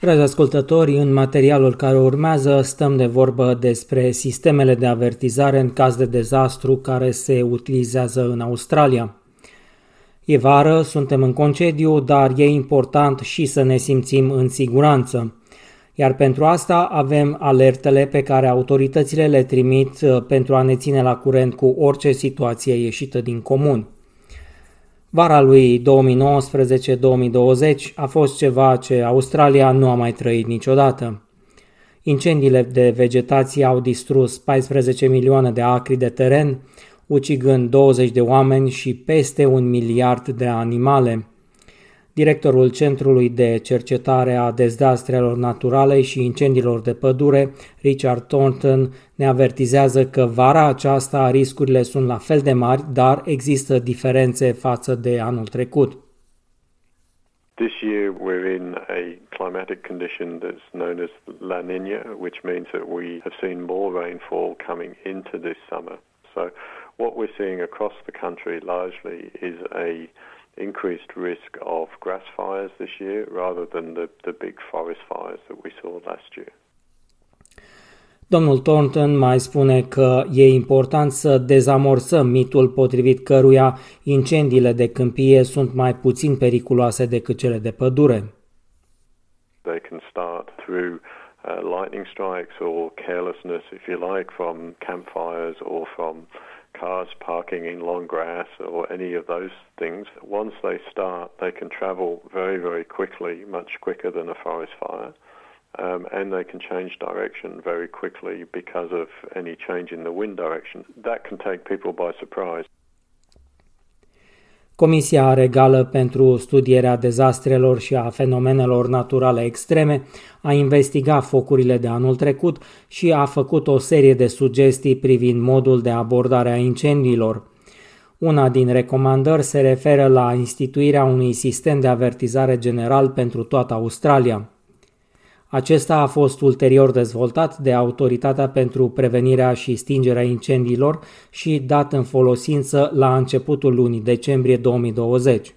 Dragi ascultători, în materialul care urmează stăm de vorbă despre sistemele de avertizare în caz de dezastru care se utilizează în Australia. E vară, suntem în concediu, dar e important și să ne simțim în siguranță. Iar pentru asta avem alertele pe care autoritățile le trimit uh, pentru a ne ține la curent cu orice situație ieșită din comun. Vara lui 2019-2020 a fost ceva ce Australia nu a mai trăit niciodată. Incendiile de vegetație au distrus 14 milioane de acri de teren, ucigând 20 de oameni și peste un miliard de animale. Directorul Centrului de Cercetare a Dezastrelor Naturale și Incendiilor de Pădure, Richard Thornton, ne avertizează că vara aceasta riscurile sunt la fel de mari, dar există diferențe față de anul trecut. This year we're in a climatic condition that's known as La Nina, which means that we have seen more rainfall coming into this summer. So what we're seeing across the country largely is a increased risk of grass fires this year rather than the, the big forest fires that we saw last year. Domnul Thornton mai spune că e important să dezamorsăm mitul potrivit căruia incendiile de câmpie sunt mai puțin periculoase decât cele de pădure. They can start through uh, lightning strikes or carelessness, if you like, from campfires or from cars parking in long grass or any of those things. Once they start, they can travel very, very quickly, much quicker than a forest fire. Um, and they can change direction very quickly because of any change in the wind direction. That can take people by surprise. Comisia Regală pentru Studierea Dezastrelor și a Fenomenelor Naturale Extreme a investigat focurile de anul trecut și a făcut o serie de sugestii privind modul de abordare a incendiilor. Una din recomandări se referă la instituirea unui sistem de avertizare general pentru toată Australia. Acesta a fost ulterior dezvoltat de Autoritatea pentru Prevenirea și Stingerea Incendiilor și dat în folosință la începutul lunii decembrie 2020.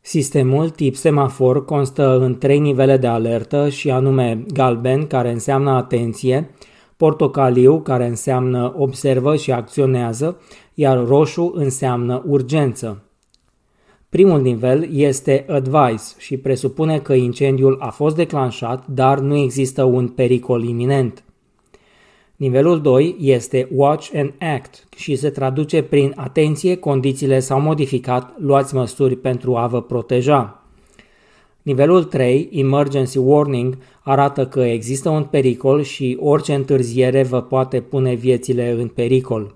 Sistemul tip semafor constă în trei nivele de alertă și anume galben, care înseamnă atenție, portocaliu, care înseamnă observă și acționează, iar roșu înseamnă urgență. Primul nivel este advice și presupune că incendiul a fost declanșat, dar nu există un pericol iminent. Nivelul 2 este Watch and Act și se traduce prin atenție, condițiile s-au modificat, luați măsuri pentru a vă proteja. Nivelul 3, Emergency Warning, arată că există un pericol și orice întârziere vă poate pune viețile în pericol.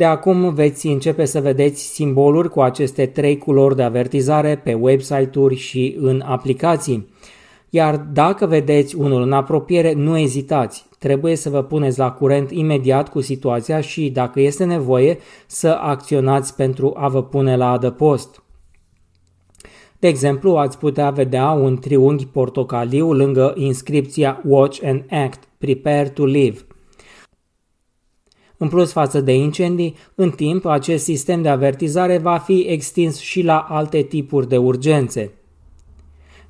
De acum veți începe să vedeți simboluri cu aceste trei culori de avertizare pe website-uri și în aplicații. Iar dacă vedeți unul în apropiere, nu ezitați. Trebuie să vă puneți la curent imediat cu situația și, dacă este nevoie, să acționați pentru a vă pune la adăpost. De exemplu, ați putea vedea un triunghi portocaliu lângă inscripția Watch and Act, Prepare to Live – în plus față de incendii, în timp acest sistem de avertizare va fi extins și la alte tipuri de urgențe.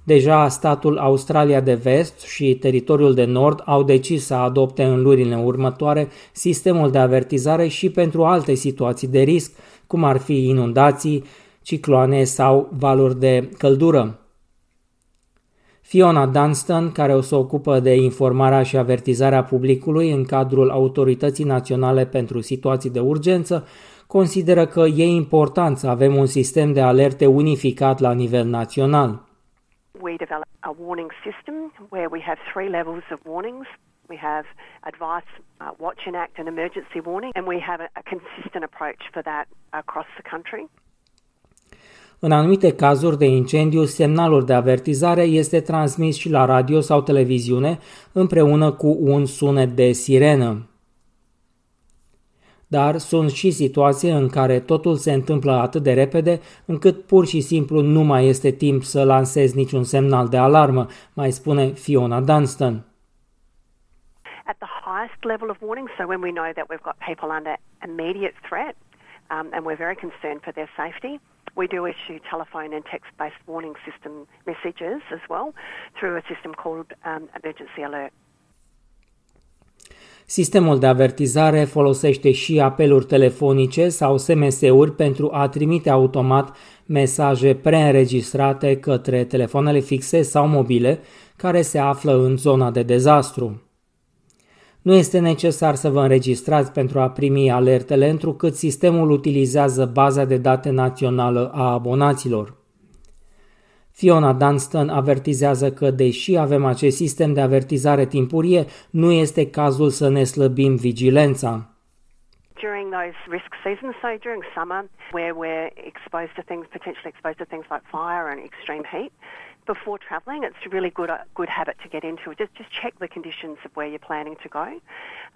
Deja statul Australia de Vest și teritoriul de Nord au decis să adopte în lunile următoare sistemul de avertizare și pentru alte situații de risc, cum ar fi inundații, cicloane sau valuri de căldură. Fiona Dunstan, care o se ocupă de informarea și avertizarea publicului în cadrul Autorității Naționale pentru Situații de Urgență, consideră că e important să avem un sistem de alerte unificat la nivel național. We develop a warning system where we have three levels of warnings. We have advice, uh, watch and act and emergency warning, and we have a, a consistent approach for that across the country. În anumite cazuri de incendiu, semnalul de avertizare este transmis și la radio sau televiziune împreună cu un sunet de sirenă. Dar sunt și situații în care totul se întâmplă atât de repede încât pur și simplu nu mai este timp să lansezi niciun semnal de alarmă, mai spune Fiona Dunstan. At the highest level of warning, so when we know that we've got people under immediate threat, um, and we're very concerned for their safety. We do issue telephone and text-based warning system messages as well through a system called um, Emergency Alert. Sistemul de avertizare folosește și apeluri telefonice sau SMS-uri pentru a trimite automat mesaje preînregistrate către telefoanele fixe sau mobile care se află în zona de dezastru. Nu este necesar să vă înregistrați pentru a primi alertele, întrucât sistemul utilizează baza de date națională a abonaților. Fiona Dunstan avertizează că, deși avem acest sistem de avertizare timpurie, nu este cazul să ne slăbim vigilența. During those risk seasons, so during summer, where we're exposed to things, potentially exposed to things like fire and extreme heat, before travelling, it's a really good uh, good habit to get into. Just just check the conditions of where you're planning to go.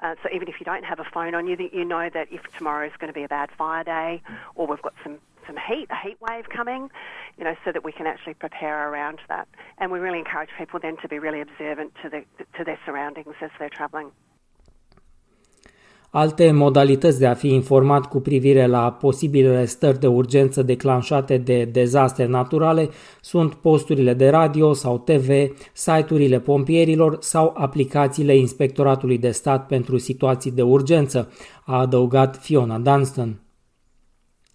Uh, so even if you don't have a phone on you, that you know that if tomorrow is going to be a bad fire day, or we've got some some heat, a heat wave coming, you know, so that we can actually prepare around that. And we really encourage people then to be really observant to the to their surroundings as they're travelling. Alte modalități de a fi informat cu privire la posibilele stări de urgență declanșate de dezastre naturale sunt posturile de radio sau TV, site-urile pompierilor sau aplicațiile Inspectoratului de Stat pentru situații de urgență, a adăugat Fiona Dunstan.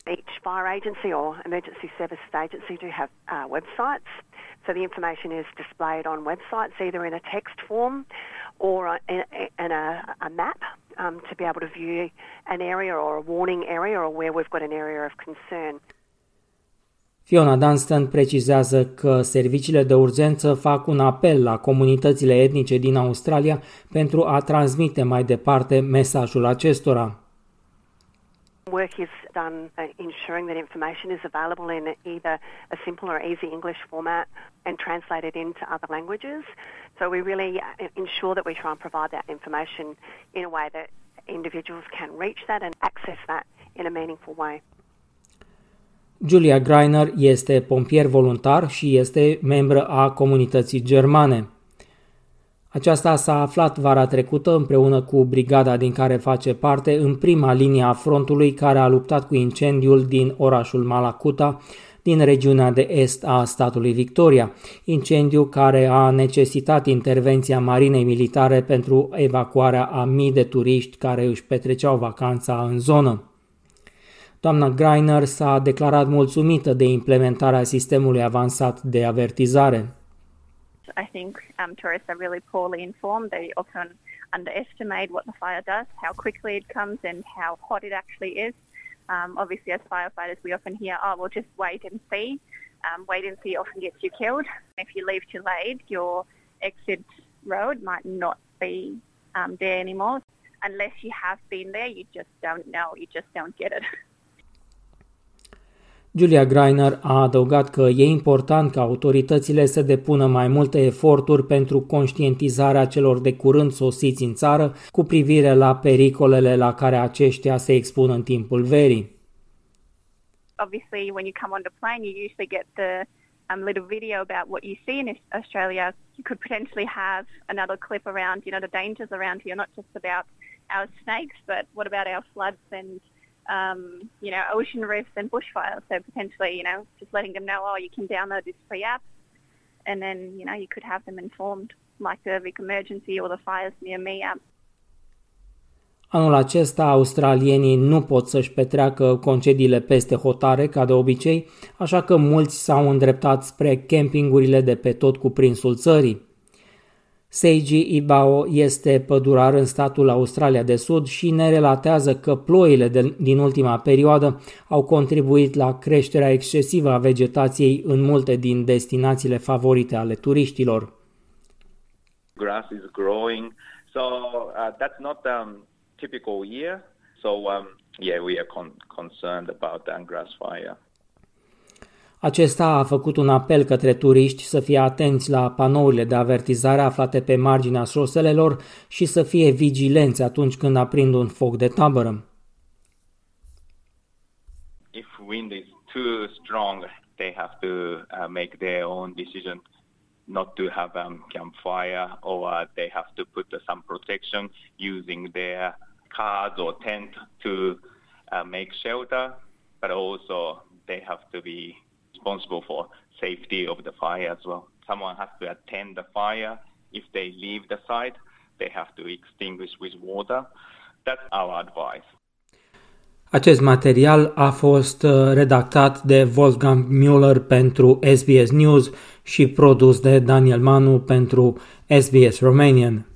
Each fire agency or emergency services agency do have uh, websites. So the information is displayed on websites either in a text form or in, in a, a map um, to be able to view an area or a warning area or where we've got an area of concern. Fiona Dunstan precizează că serviciile de urgență fac un apel la comunitățile etnice din Australia pentru a transmite mai departe mesajul acestora. Work is done uh, ensuring that information is available in either a simple or easy English format and translated into other languages. So we really uh, ensure that we try and provide that information in a way that individuals can reach that and access that in a meaningful way. Julia Greiner este pompier voluntar și este membră a comunității germane. Aceasta s-a aflat vara trecută împreună cu brigada din care face parte în prima linie a frontului care a luptat cu incendiul din orașul Malacuta, din regiunea de est a statului Victoria, incendiu care a necesitat intervenția marinei militare pentru evacuarea a mii de turiști care își petreceau vacanța în zonă. Doamna Greiner s-a declarat mulțumită de implementarea sistemului avansat de avertizare. I think um, tourists are really poorly informed. They often underestimate what the fire does, how quickly it comes, and how hot it actually is. Um, obviously, as firefighters, we often hear, oh, we'll just wait and see. Um, wait and see often gets you killed. If you leave too late, your exit road might not be um, there anymore. Unless you have been there, you just don't know, you just don't get it. Julia Greiner a adăugat că e important ca autoritățile să depună mai multe eforturi pentru conștientizarea celor de curând sosiți în țară cu privire la pericolele la care aceștia se expun în timpul verii. Obviously, when you come on the plane, you usually get the um, little video about what you see in Australia. You could potentially have another clip around, you know, the dangers around here, not just about our snakes, but what about our floods and um, you know, ocean rifts and bushfires. So potentially, you know, just letting them know, oh, you can download this free app, and then you know you could have them informed, like the Vic Emergency or the Fires Near Me app. Anul acesta, australienii nu pot să-și petreacă concediile peste hotare, ca de obicei, așa că mulți s-au îndreptat spre campingurile de pe tot cuprinsul țării. Seiji Ibao este pădurar în statul Australia de Sud și ne relatează că ploile de, din ultima perioadă au contribuit la creșterea excesivă a vegetației în multe din destinațiile favorite ale turiștilor. Grass is growing, so uh, that's not um, typical year. So um, yeah, we are con- concerned about the grass fire. Acesta a făcut un apel către turiști să fie atenți la panourile de avertizare aflate pe marginea șoselelor și să fie vigilenți atunci când aprind un foc de tabără. If wind is too strong, they have to uh, make their own decision not to have um, campfire or uh, they have to put uh, some protection using their cars or tent to uh, make shelter, but also they have to be responsible for safety of the fire as well. Someone has to attend the fire. If they leave the site, they have to extinguish with water. That's our advice. Acest material a fost uh, redactat de Wolfgang Müller pentru SBS News și produs de Daniel Manu pentru SBS Romanian.